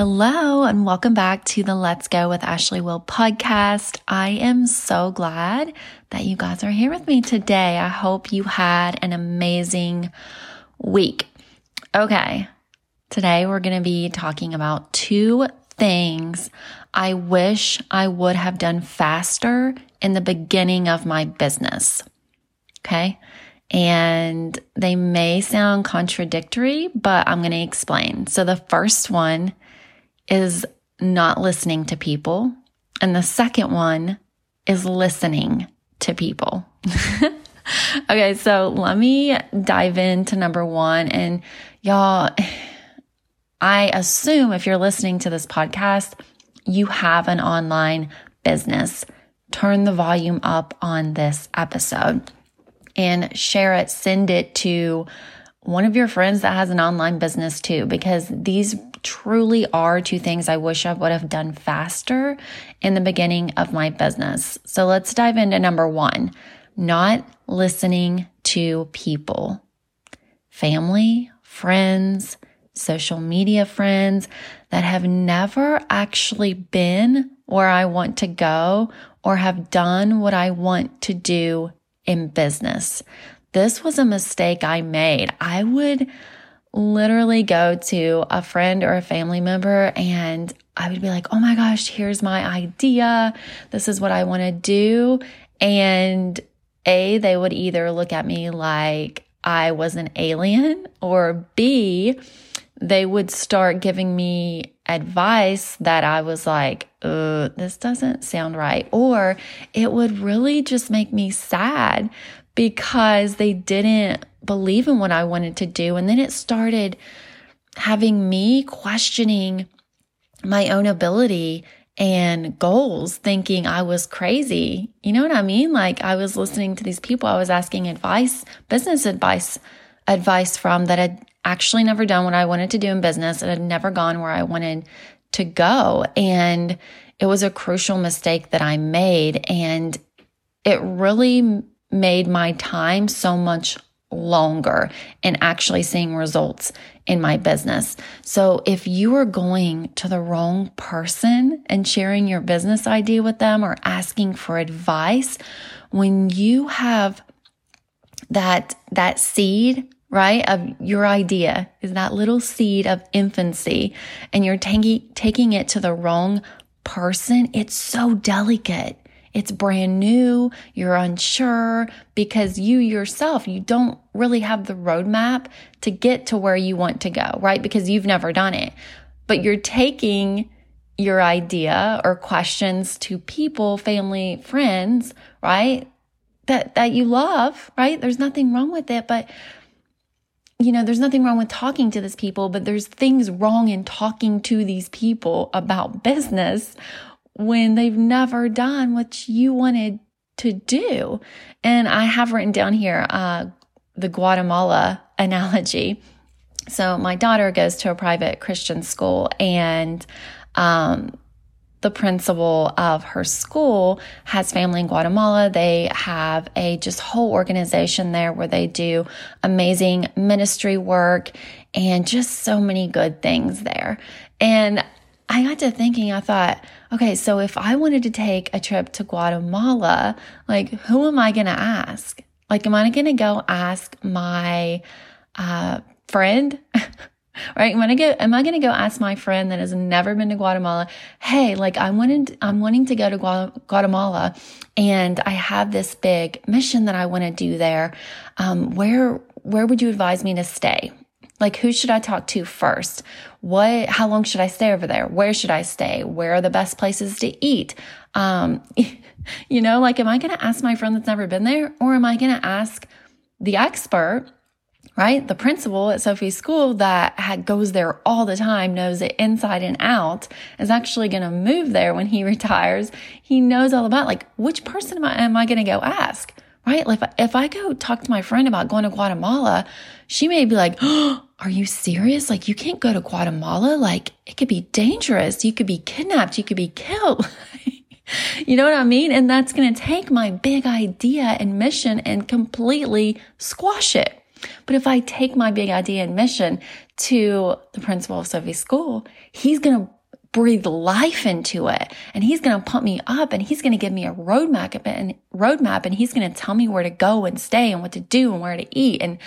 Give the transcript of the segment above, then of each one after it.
Hello, and welcome back to the Let's Go with Ashley Will podcast. I am so glad that you guys are here with me today. I hope you had an amazing week. Okay, today we're going to be talking about two things I wish I would have done faster in the beginning of my business. Okay. And they may sound contradictory, but I'm going to explain. So the first one is not listening to people. And the second one is listening to people. okay, so let me dive into number one. And y'all, I assume if you're listening to this podcast, you have an online business. Turn the volume up on this episode and share it, send it to one of your friends that has an online business too, because these truly are two things I wish I would have done faster in the beginning of my business. So let's dive into number one not listening to people, family, friends, social media friends that have never actually been where I want to go or have done what I want to do in business. This was a mistake I made. I would literally go to a friend or a family member and I would be like, oh my gosh, here's my idea. This is what I want to do. And A, they would either look at me like I was an alien, or B, they would start giving me advice that I was like, uh, this doesn't sound right. Or it would really just make me sad because they didn't believe in what I wanted to do. And then it started having me questioning my own ability and goals, thinking I was crazy. You know what I mean? Like I was listening to these people, I was asking advice, business advice, advice from that had actually never done what I wanted to do in business and had never gone where I wanted to go. And it was a crucial mistake that I made. And it really made my time so much longer in actually seeing results in my business. So if you are going to the wrong person and sharing your business idea with them or asking for advice, when you have that, that seed, right, of your idea is that little seed of infancy and you're taking, taking it to the wrong person, it's so delicate. It's brand new. You're unsure because you yourself, you don't really have the roadmap to get to where you want to go, right? Because you've never done it, but you're taking your idea or questions to people, family, friends, right? That, that you love, right? There's nothing wrong with it, but you know, there's nothing wrong with talking to these people, but there's things wrong in talking to these people about business when they've never done what you wanted to do. And I have written down here uh, the Guatemala analogy. So my daughter goes to a private Christian school and um, the principal of her school has family in Guatemala. They have a just whole organization there where they do amazing ministry work and just so many good things there. And I got to thinking, I thought, okay, so if I wanted to take a trip to Guatemala, like who am I going to ask? Like, am I going to go ask my uh, friend? right? Am I go, am I gonna go ask my friend that has never been to Guatemala, hey, like I wanted, I'm wanting to go to Guatemala and I have this big mission that I want to do there. Um, where, where would you advise me to stay? Like, who should I talk to first? What, how long should I stay over there? Where should I stay? Where are the best places to eat? Um, you know, like, am I going to ask my friend that's never been there or am I going to ask the expert, right? The principal at Sophie's school that had, goes there all the time, knows it inside and out, is actually going to move there when he retires. He knows all about like, which person am I, am I going to go ask? Right? Like if I go talk to my friend about going to Guatemala, she may be like, oh, are you serious? Like, you can't go to Guatemala? Like, it could be dangerous. You could be kidnapped. You could be killed. you know what I mean? And that's going to take my big idea and mission and completely squash it. But if I take my big idea and mission to the principal of Sophie School, he's going to breathe life into it and he's going to pump me up and he's going to give me a roadmap and roadmap and he's going to tell me where to go and stay and what to do and where to eat. And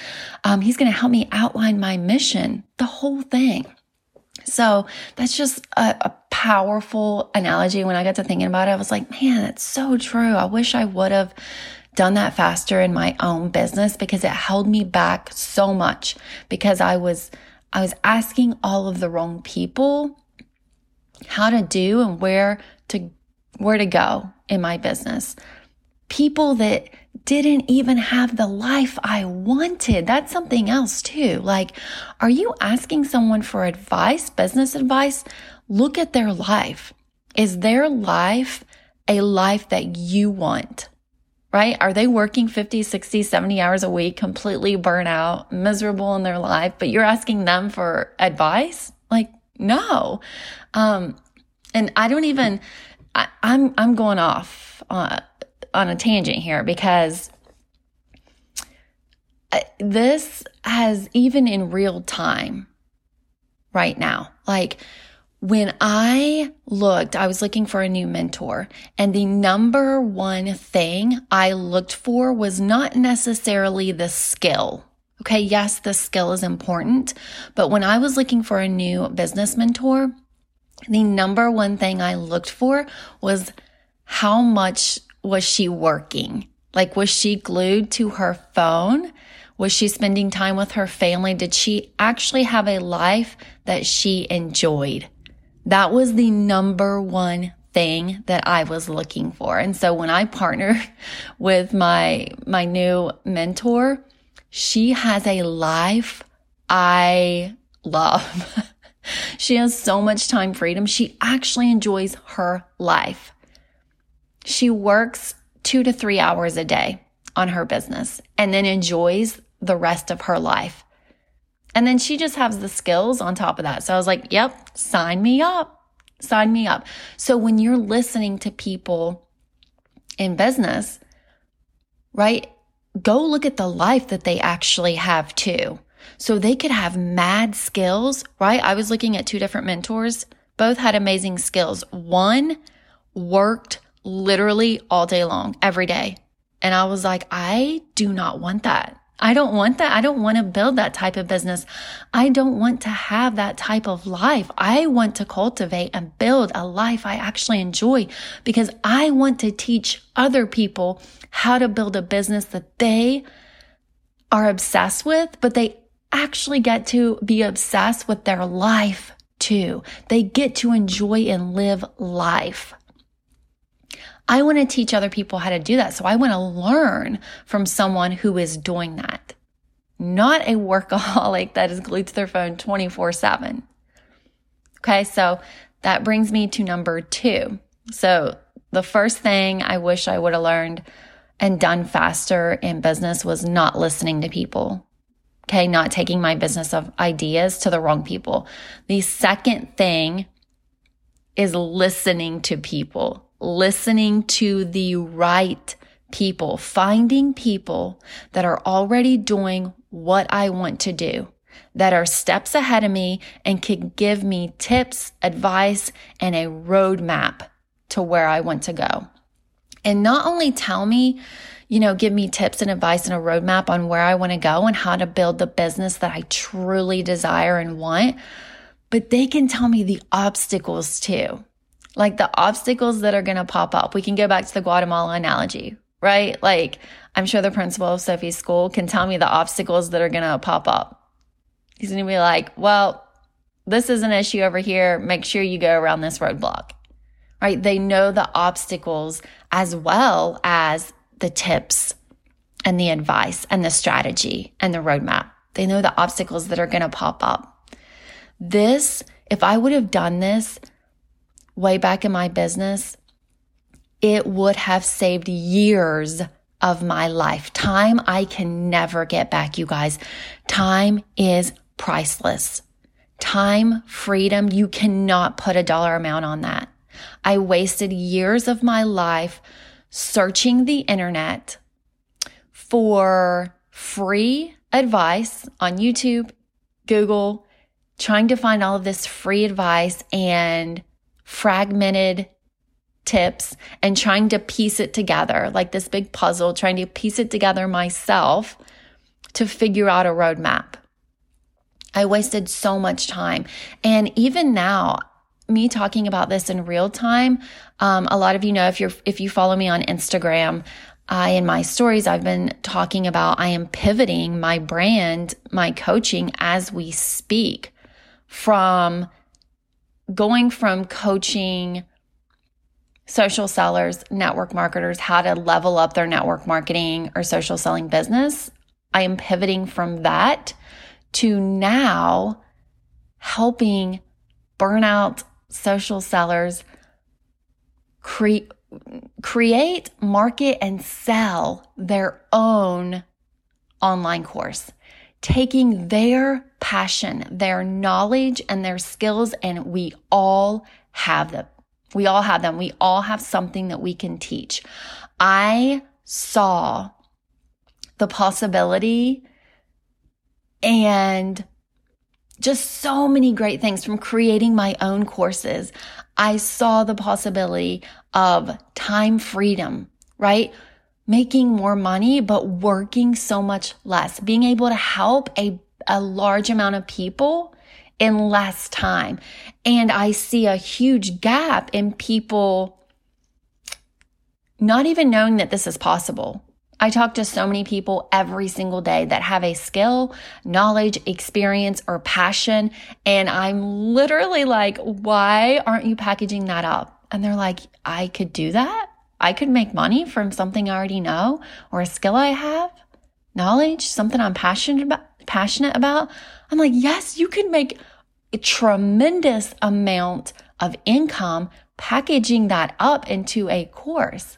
um, he's going to help me outline my mission, the whole thing. So that's just a, a, powerful analogy. When I got to thinking about it, I was like, man, that's so true. I wish I would have done that faster in my own business because it held me back so much because I was, I was asking all of the wrong people how to do and where to, where to go in my business. People that didn't even have the life I wanted. That's something else too. Like, are you asking someone for advice, business advice? Look at their life. Is their life a life that you want? Right? Are they working 50, 60, 70 hours a week, completely burnt out, miserable in their life, but you're asking them for advice? No. Um, and I don't even, I, I'm, I'm going off on, on a tangent here because this has even in real time right now, like when I looked, I was looking for a new mentor and the number one thing I looked for was not necessarily the skill Okay. Yes, the skill is important. But when I was looking for a new business mentor, the number one thing I looked for was how much was she working? Like, was she glued to her phone? Was she spending time with her family? Did she actually have a life that she enjoyed? That was the number one thing that I was looking for. And so when I partnered with my, my new mentor, she has a life I love. she has so much time freedom. She actually enjoys her life. She works two to three hours a day on her business and then enjoys the rest of her life. And then she just has the skills on top of that. So I was like, yep, sign me up. Sign me up. So when you're listening to people in business, right? Go look at the life that they actually have too. So they could have mad skills, right? I was looking at two different mentors. Both had amazing skills. One worked literally all day long, every day. And I was like, I do not want that. I don't want that. I don't want to build that type of business. I don't want to have that type of life. I want to cultivate and build a life I actually enjoy because I want to teach other people how to build a business that they are obsessed with, but they actually get to be obsessed with their life too. They get to enjoy and live life. I want to teach other people how to do that. So I want to learn from someone who is doing that, not a workaholic that is glued to their phone 24 seven. Okay. So that brings me to number two. So the first thing I wish I would have learned and done faster in business was not listening to people. Okay. Not taking my business of ideas to the wrong people. The second thing is listening to people, listening to the right people, finding people that are already doing what I want to do, that are steps ahead of me and can give me tips, advice, and a roadmap to where I want to go and not only tell me, you know, give me tips and advice and a roadmap on where I want to go and how to build the business that I truly desire and want, but they can tell me the obstacles too. Like the obstacles that are going to pop up. We can go back to the Guatemala analogy, right? Like I'm sure the principal of Sophie's school can tell me the obstacles that are going to pop up. He's going to be like, well, this is an issue over here. Make sure you go around this roadblock right? They know the obstacles as well as the tips and the advice and the strategy and the roadmap. They know the obstacles that are going to pop up. This, if I would have done this way back in my business, it would have saved years of my life. Time I can never get back, you guys. Time is priceless. Time, freedom, you cannot put a dollar amount on that. I wasted years of my life searching the internet for free advice on YouTube, Google, trying to find all of this free advice and fragmented tips and trying to piece it together like this big puzzle, trying to piece it together myself to figure out a roadmap. I wasted so much time. And even now, me talking about this in real time, um, a lot of you know if you're if you follow me on Instagram, I in my stories I've been talking about I am pivoting my brand, my coaching as we speak from going from coaching social sellers, network marketers how to level up their network marketing or social selling business. I am pivoting from that to now helping burnout social sellers cre- create, market, and sell their own online course, taking their passion, their knowledge, and their skills, and we all have them. We all have them. We all have something that we can teach. I saw the possibility and just so many great things from creating my own courses. I saw the possibility of time freedom, right? Making more money, but working so much less, being able to help a, a large amount of people in less time. And I see a huge gap in people not even knowing that this is possible. I talk to so many people every single day that have a skill, knowledge, experience, or passion. And I'm literally like, why aren't you packaging that up? And they're like, I could do that. I could make money from something I already know or a skill I have, knowledge, something I'm passionate about, passionate about. I'm like, yes, you can make a tremendous amount of income packaging that up into a course.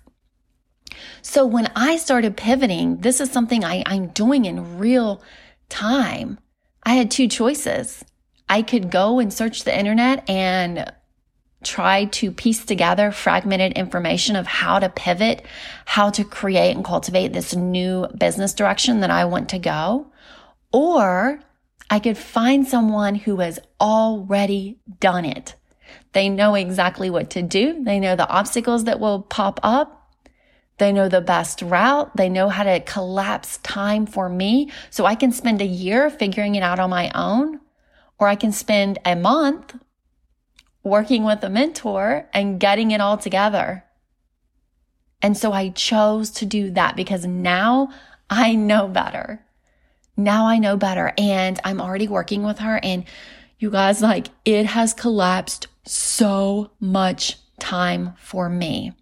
So when I started pivoting, this is something I, I'm doing in real time. I had two choices. I could go and search the internet and try to piece together fragmented information of how to pivot, how to create and cultivate this new business direction that I want to go. Or I could find someone who has already done it. They know exactly what to do. They know the obstacles that will pop up. They know the best route. They know how to collapse time for me. So I can spend a year figuring it out on my own, or I can spend a month working with a mentor and getting it all together. And so I chose to do that because now I know better. Now I know better and I'm already working with her and you guys like it has collapsed so much time for me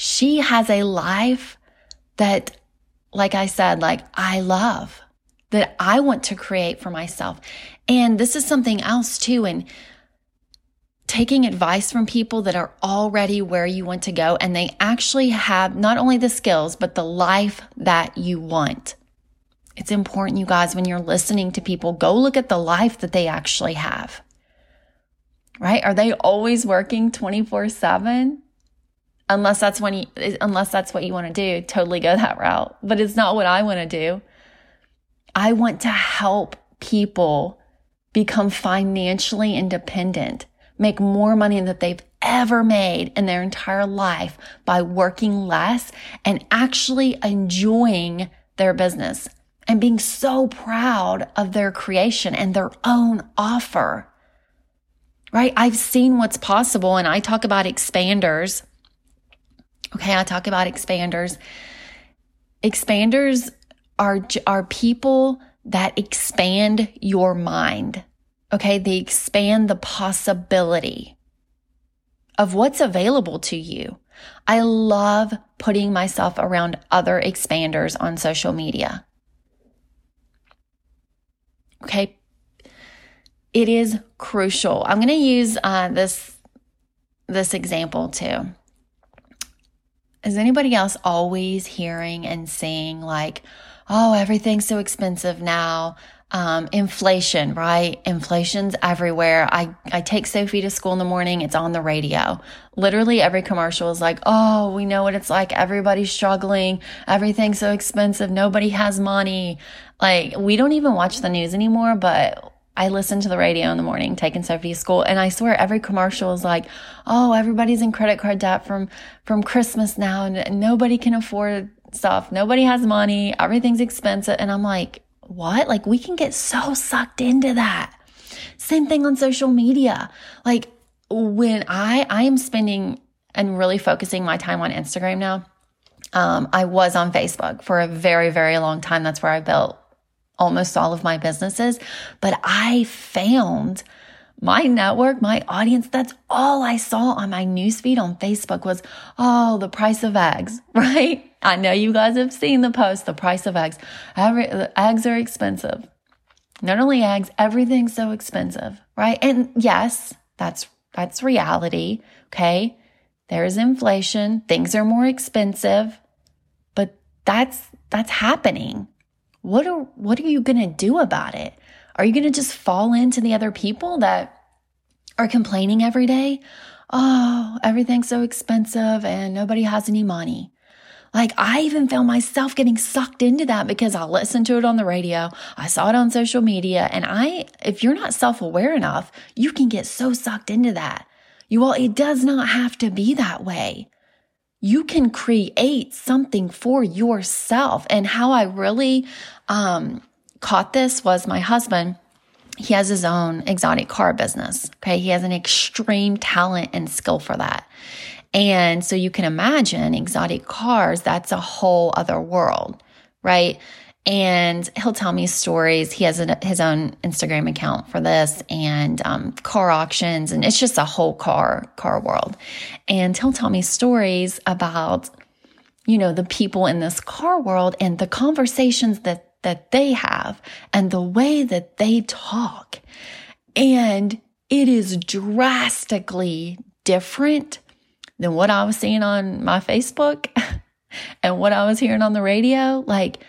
she has a life that, like I said, like I love, that I want to create for myself. And this is something else too. And taking advice from people that are already where you want to go and they actually have not only the skills, but the life that you want. It's important, you guys, when you're listening to people, go look at the life that they actually have. Right? Are they always working 24 7? unless that's when you, unless that's what you want to do, totally go that route. But it's not what I want to do. I want to help people become financially independent, make more money than they've ever made in their entire life by working less and actually enjoying their business and being so proud of their creation and their own offer. Right? I've seen what's possible and I talk about expanders Okay, I talk about expanders. Expanders are, are people that expand your mind. Okay, they expand the possibility of what's available to you. I love putting myself around other expanders on social media. Okay, it is crucial. I'm going to use uh, this this example too is anybody else always hearing and seeing like, oh, everything's so expensive now. Um, inflation, right? Inflation's everywhere. I, I take Sophie to school in the morning. It's on the radio. Literally every commercial is like, Oh, we know what it's like. Everybody's struggling. Everything's so expensive. Nobody has money. Like we don't even watch the news anymore, but I listen to the radio in the morning, taking Sophie to school, and I swear every commercial is like, "Oh, everybody's in credit card debt from from Christmas now, and nobody can afford stuff. Nobody has money. Everything's expensive." And I'm like, what? Like we can get so sucked into that. Same thing on social media. Like when I, I am spending and really focusing my time on Instagram now. Um, I was on Facebook for a very, very long time. That's where I built almost all of my businesses. But I found my network, my audience, that's all I saw on my newsfeed on Facebook was, oh, the price of eggs, right? I know you guys have seen the post, the price of eggs. Every, eggs are expensive. Not only eggs, everything's so expensive, right? And yes, that's, that's reality. Okay. There's inflation. Things are more expensive, but that's, that's happening. What are, what are you going to do about it? Are you going to just fall into the other people that are complaining every day? Oh, everything's so expensive and nobody has any money. Like I even found myself getting sucked into that because I listened to it on the radio. I saw it on social media. And I, if you're not self aware enough, you can get so sucked into that. You all, it does not have to be that way. You can create something for yourself. And how I really, um, caught this was my husband. He has his own exotic car business. Okay. He has an extreme talent and skill for that. And so you can imagine exotic cars, that's a whole other world, right? And he'll tell me stories. He has a, his own Instagram account for this and um, car auctions, and it's just a whole car car world. And he'll tell me stories about, you know, the people in this car world and the conversations that that they have and the way that they talk. And it is drastically different than what I was seeing on my Facebook and what I was hearing on the radio. Like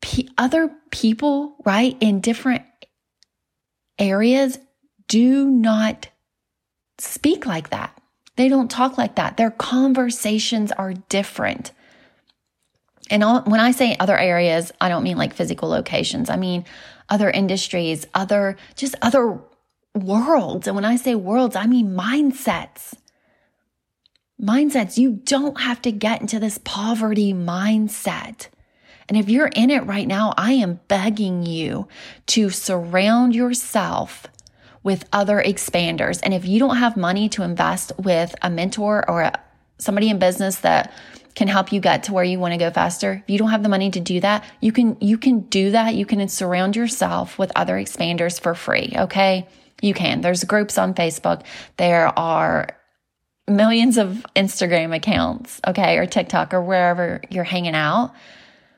p- other people, right, in different areas do not speak like that. They don't talk like that. Their conversations are different. And all, when I say other areas, I don't mean like physical locations. I mean other industries, other, just other worlds. And when I say worlds, I mean mindsets mindsets. You don't have to get into this poverty mindset. And if you're in it right now, I am begging you to surround yourself with other expanders. And if you don't have money to invest with a mentor or a, somebody in business that can help you get to where you want to go faster. If you don't have the money to do that, you can you can do that. You can surround yourself with other expanders for free, okay? You can. There's groups on Facebook. There are millions of Instagram accounts, okay, or TikTok or wherever you're hanging out.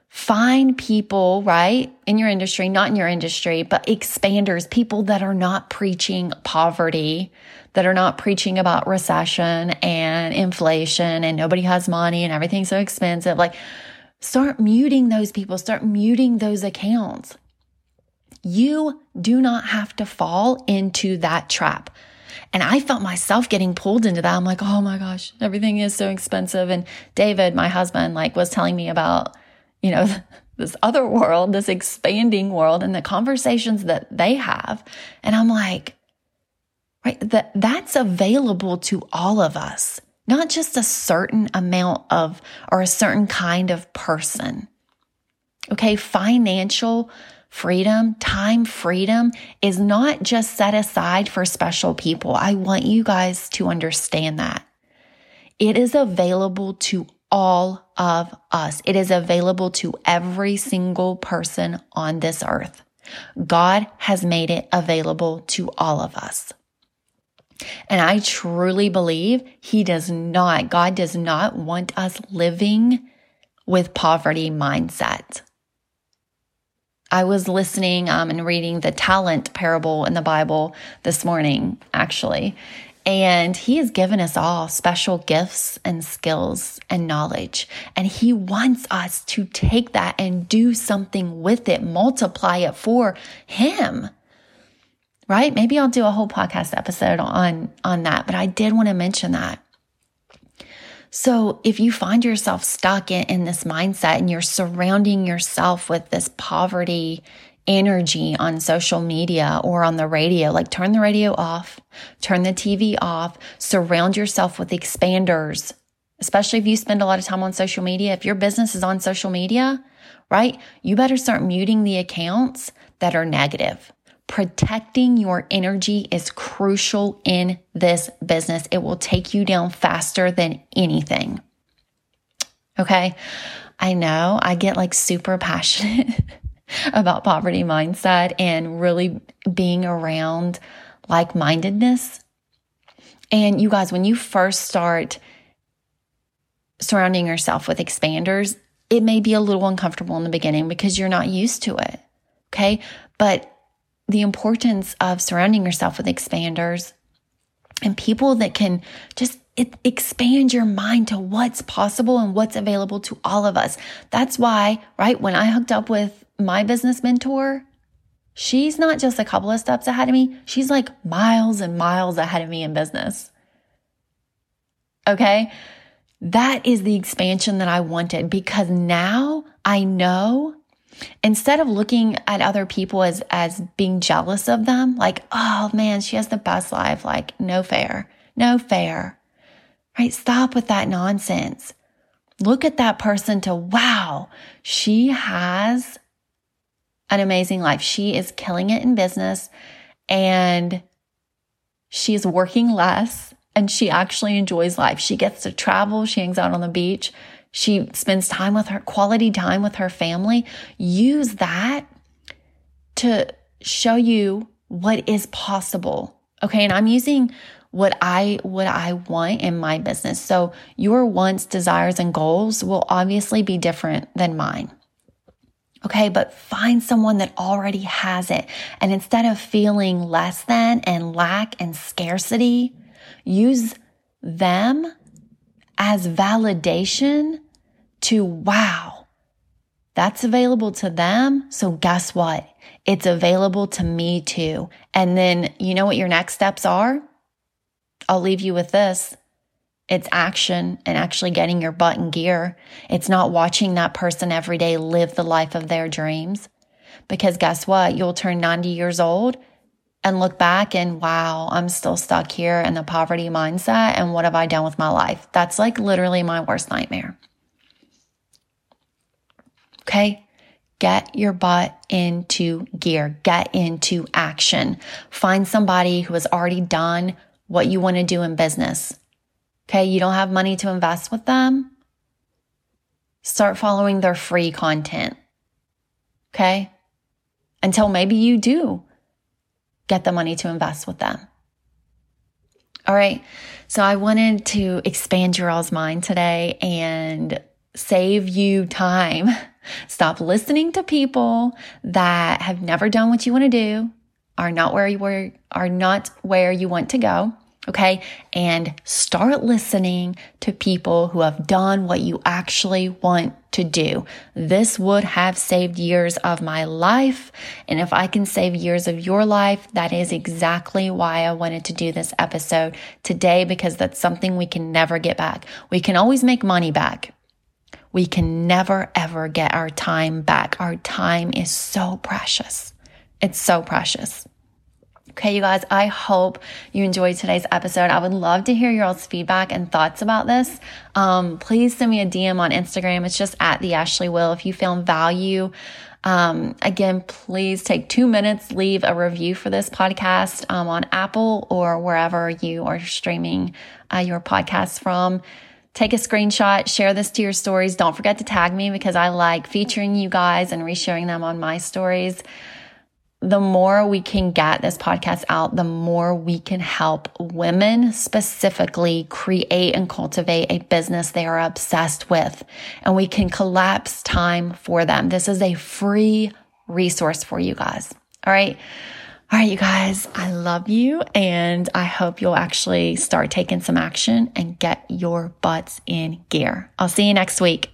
Find people, right, in your industry, not in your industry, but expanders, people that are not preaching poverty, that are not preaching about recession and inflation and nobody has money and everything's so expensive. Like, start muting those people, start muting those accounts. You do not have to fall into that trap. And I felt myself getting pulled into that. I'm like, oh my gosh, everything is so expensive. And David, my husband, like was telling me about, you know, this other world, this expanding world and the conversations that they have. And I'm like, right, that that's available to all of us, not just a certain amount of or a certain kind of person. Okay. Financial freedom, time freedom is not just set aside for special people. I want you guys to understand that. It is available to all of us. It is available to every single person on this earth. God has made it available to all of us. And I truly believe He does not, God does not want us living with poverty mindset. I was listening um, and reading the talent parable in the Bible this morning, actually. And he has given us all special gifts and skills and knowledge. And he wants us to take that and do something with it, multiply it for him. Right? Maybe I'll do a whole podcast episode on, on that, but I did want to mention that. So if you find yourself stuck in, in this mindset and you're surrounding yourself with this poverty energy on social media or on the radio. Like turn the radio off, turn the TV off, surround yourself with expanders, especially if you spend a lot of time on social media. If your business is on social media, right? You better start muting the accounts that are negative. Protecting your energy is crucial in this business. It will take you down faster than anything. Okay. I know I get like super passionate about poverty mindset and really being around like mindedness. And you guys, when you first start surrounding yourself with expanders, it may be a little uncomfortable in the beginning because you're not used to it. Okay. But the importance of surrounding yourself with expanders and people that can just expand your mind to what's possible and what's available to all of us. That's why, right, when I hooked up with my business mentor, she's not just a couple of steps ahead of me, she's like miles and miles ahead of me in business. Okay. That is the expansion that I wanted because now I know instead of looking at other people as, as being jealous of them, like, oh man, she has the best life. Like, no fair, no fair, right? Stop with that nonsense. Look at that person to, wow, she has an amazing life. She is killing it in business and she's working less and she actually enjoys life. She gets to travel, she hangs out on the beach, she spends time with her quality time with her family. Use that to show you what is possible. Okay. And I'm using what I what I want in my business. So your wants, desires and goals will obviously be different than mine. Okay, but find someone that already has it. And instead of feeling less than and lack and scarcity, use them as validation to wow, that's available to them. So guess what? It's available to me too. And then you know what your next steps are? I'll leave you with this. It's action and actually getting your butt in gear. It's not watching that person every day live the life of their dreams. Because guess what? You'll turn 90 years old and look back and wow, I'm still stuck here in the poverty mindset. And what have I done with my life? That's like literally my worst nightmare. Okay. Get your butt into gear. Get into action. Find somebody who has already done what you want to do in business Okay. You don't have money to invest with them. Start following their free content. Okay. Until maybe you do get the money to invest with them. All right. So I wanted to expand your all's mind today and save you time. Stop listening to people that have never done what you want to do, are not where you were, are not where you want to go. Okay. And start listening to people who have done what you actually want to do. This would have saved years of my life. And if I can save years of your life, that is exactly why I wanted to do this episode today, because that's something we can never get back. We can always make money back. We can never ever get our time back. Our time is so precious. It's so precious. Okay, you guys, I hope you enjoyed today's episode. I would love to hear your all's feedback and thoughts about this. Um, please send me a DM on Instagram. It's just at the Ashley Will. If you found value, um, again, please take two minutes, leave a review for this podcast um, on Apple or wherever you are streaming uh, your podcast from. Take a screenshot, share this to your stories. Don't forget to tag me because I like featuring you guys and resharing them on my stories the more we can get this podcast out, the more we can help women specifically create and cultivate a business they are obsessed with. And we can collapse time for them. This is a free resource for you guys. All right. All right, you guys, I love you and I hope you'll actually start taking some action and get your butts in gear. I'll see you next week.